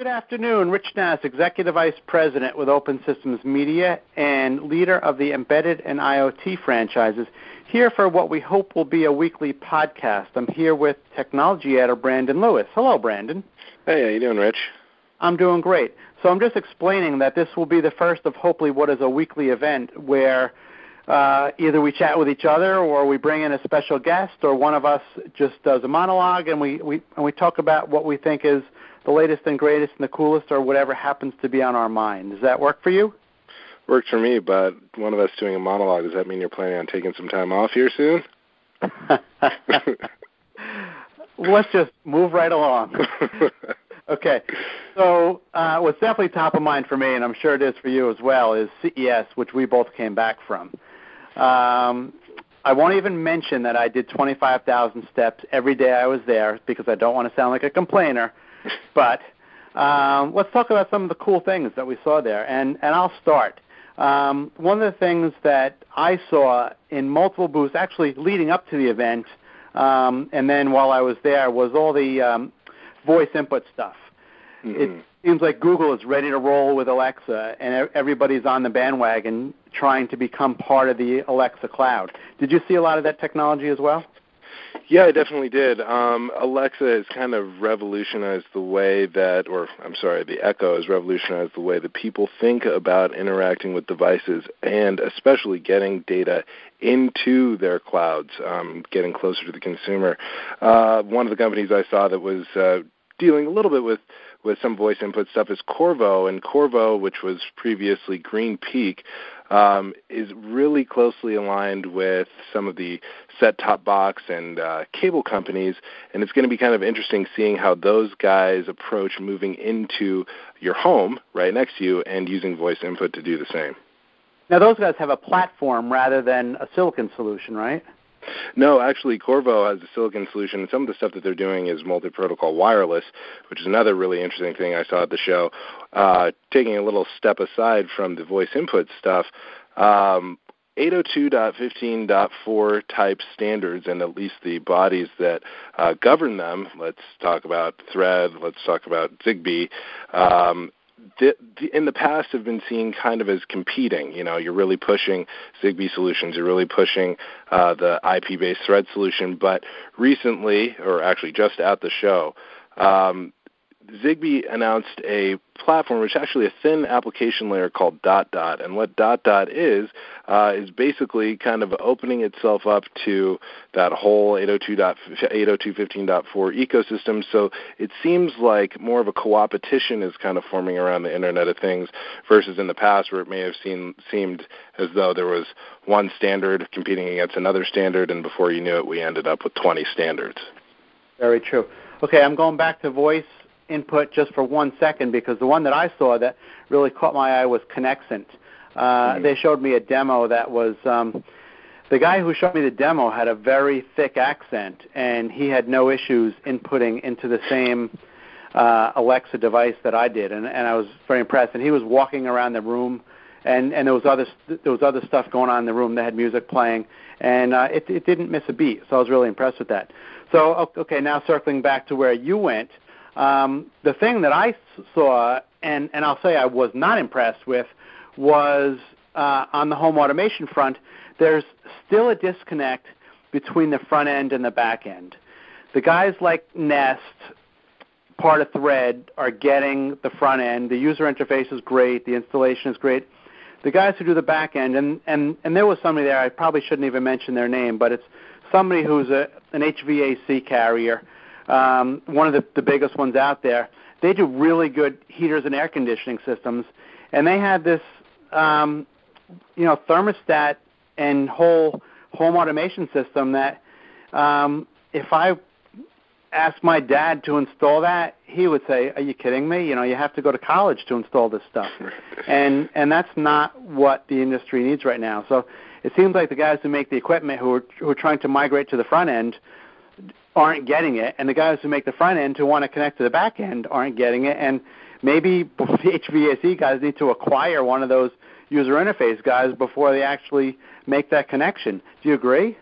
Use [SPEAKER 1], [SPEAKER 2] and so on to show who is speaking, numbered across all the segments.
[SPEAKER 1] Good afternoon. Rich Nass, Executive Vice President with Open Systems Media and leader of the Embedded and IoT franchises, here for what we hope will be a weekly podcast. I'm here with technology editor Brandon Lewis. Hello, Brandon.
[SPEAKER 2] Hey, how you doing, Rich?
[SPEAKER 1] I'm doing great. So I'm just explaining that this will be the first of hopefully what is a weekly event where uh, either we chat with each other or we bring in a special guest or one of us just does a monologue and we, we and we talk about what we think is – the latest and greatest and the coolest or whatever happens to be on our mind. Does that work for you?
[SPEAKER 2] Works for me, but one of us doing a monologue, does that mean you're planning on taking some time off here soon?
[SPEAKER 1] Let's just move right along. okay. So, uh, what's definitely top of mind for me, and I'm sure it is for you as well, is CES, which we both came back from. Um, I won't even mention that I did 25,000 steps every day I was there because I don't want to sound like a complainer but um, let's talk about some of the cool things that we saw there, and and I'll start. Um, one of the things that I saw in multiple booths, actually leading up to the event, um, and then while I was there, was all the um, voice input stuff. Mm-hmm. It seems like Google is ready to roll with Alexa, and everybody's on the bandwagon trying to become part of the Alexa cloud. Did you see a lot of that technology as well?
[SPEAKER 2] Yeah, I definitely did. Um, Alexa has kind of revolutionized the way that, or I'm sorry, the Echo has revolutionized the way that people think about interacting with devices and especially getting data into their clouds, um, getting closer to the consumer. Uh, one of the companies I saw that was uh, dealing a little bit with with some voice input stuff is Qorvo, and Qorvo, which was previously Green Peak, um, is really closely aligned with some of the set-top box and uh, cable companies, and it's going to be kind of interesting seeing how those guys approach moving into your home right next to you and using voice input to do the same.
[SPEAKER 1] Now, those guys have a platform rather than a silicon solution, right?
[SPEAKER 2] No, actually, Qorvo has a silicon solution. Some of the stuff that they're doing is multi-protocol wireless, which is another really interesting thing I saw at the show. Uh, taking a little step aside from the voice input stuff, um, 802.15.4 type standards and at least the bodies that uh, govern them. Let's talk about Thread. Let's talk about Zigbee. Um, the, the, in the past have been seen kind of as competing. You know, you're really pushing Zigbee solutions, you're really pushing uh, the IP-based Thread solution. But recently, or actually just at the show, um, Zigbee announced a platform, which is actually a thin application layer called Dot Dot. And what Dot Dot is, uh, is basically kind of opening itself up to that whole 802.802.15.4 ecosystem. So it seems like more of a co-opetition is kind of forming around the Internet of Things versus in the past where it may have seen, seemed as though there was one standard competing against another standard, and before you knew it, we ended up with 20 standards.
[SPEAKER 1] Very true. Okay, I'm going back to voice input just for one second because the one that I saw that really caught my eye was Conexant. Uh, mm-hmm. They showed me a demo that was um, the guy who showed me the demo had a very thick accent, and he had no issues inputting into the same uh, Alexa device that I did, and, and I was very impressed. And he was walking around the room, and and there was other there was other stuff going on in the room. They had music playing, and uh, it it didn't miss a beat. So I was really impressed with that. So okay, now circling back to where you went. Um, the thing that I saw, and, and I'll say I was not impressed with, was uh, on the home automation front, there's still a disconnect between the front end and the back end. The guys like Nest, part of Thread, are getting the front end. The user interface is great. The installation is great. The guys who do the back end, and, and, and there was somebody there, I probably shouldn't even mention their name, but it's somebody who's a, an HVAC carrier um, one of the, the biggest ones out there. They do really good heaters and air conditioning systems, and they had this, um, you know, thermostat and whole home automation system that um, if I asked my dad to install that, he would say, "Are you kidding me? You know, you have to go to college to install this stuff." and and that's not what the industry needs right now. So it seems like the guys who make the equipment who are who are trying to migrate to the front end aren't getting it, and the guys who make the front end who want to connect to the back end aren't getting it, and maybe HVAC guys need to acquire one of those user interface guys before they actually make that connection. Do you agree?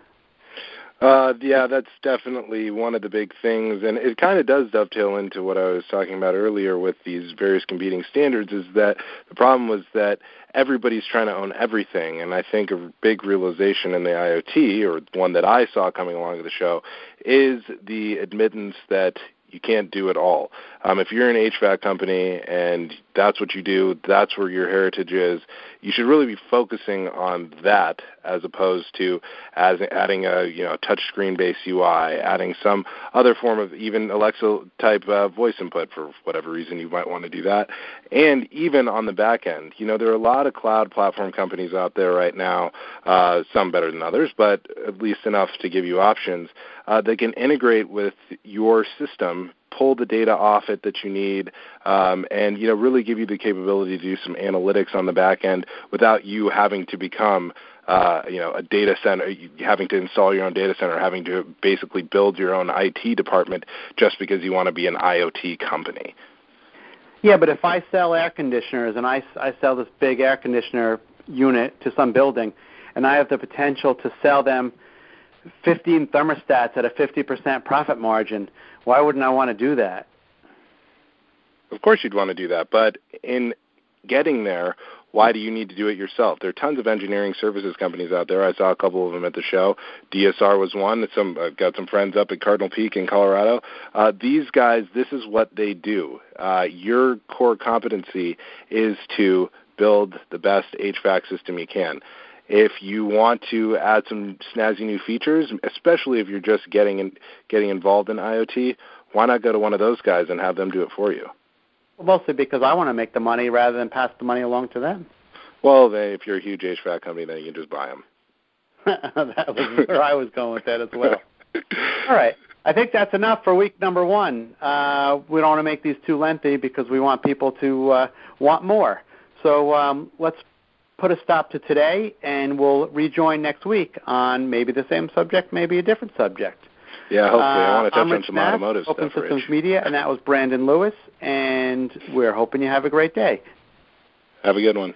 [SPEAKER 2] Uh, yeah, that's definitely one of the big things, and it kind of does dovetail into what I was talking about earlier with these various competing standards. Is that the problem was that everybody's trying to own everything, and I think a big realization in the IoT, or one that I saw coming along to the show, is the admittance that you can't do it all. Um, if you're an HVAC company and that's what you do, that's where your heritage is, you should really be focusing on that as opposed to as adding a you know touchscreen based UI, adding some other form of even Alexa type uh, voice input for whatever reason you might want to do that, and even on the back end, you know there are a lot of cloud platform companies out there right now, uh, some better than others, but at least enough to give you options uh, that can integrate with your system pull the data off it that you need, um, and you know really give you the capability to do some analytics on the back end without you having to become uh, you know a data center, having to install your own data center, having to basically build your own IT department just because you want to be an IoT company.
[SPEAKER 1] Yeah, but if I sell air conditioners and I, I sell this big air conditioner unit to some building, and I have the potential to sell them 15 thermostats at a 50% profit margin, why wouldn't I want to do that?
[SPEAKER 2] Of course, you'd want to do that, but in getting there, why do you need to do it yourself? There are tons of engineering services companies out there. I saw a couple of them at the show. DSR was one. Some I've got some friends up at Cardinal Peak in Colorado. Uh, these guys, this is what they do. Uh, your core competency is to build the best HVAC system you can. If you want to add some snazzy new features, especially if you're just getting in, getting involved in IoT, why not go to one of those guys and have them do it for you?
[SPEAKER 1] Well, mostly because I want to make the money rather than pass the money along to them.
[SPEAKER 2] Well, they, if you're a huge HVAC company, then you can just buy them.
[SPEAKER 1] that was where I was going with that as well. All right. I think that's enough for week number one. Uh, we don't want to make these too lengthy because we want people to uh, want more. So um, let's put a stop to today, and we'll rejoin next week on maybe the same subject, maybe a different subject.
[SPEAKER 2] Yeah, hopefully. I want to
[SPEAKER 1] uh, touch
[SPEAKER 2] on some
[SPEAKER 1] Nass,
[SPEAKER 2] automotive
[SPEAKER 1] Open
[SPEAKER 2] stuff.
[SPEAKER 1] Systems
[SPEAKER 2] Rich.
[SPEAKER 1] Media, and that was Brandon Lewis, and we're hoping you have a great day.
[SPEAKER 2] Have a good one.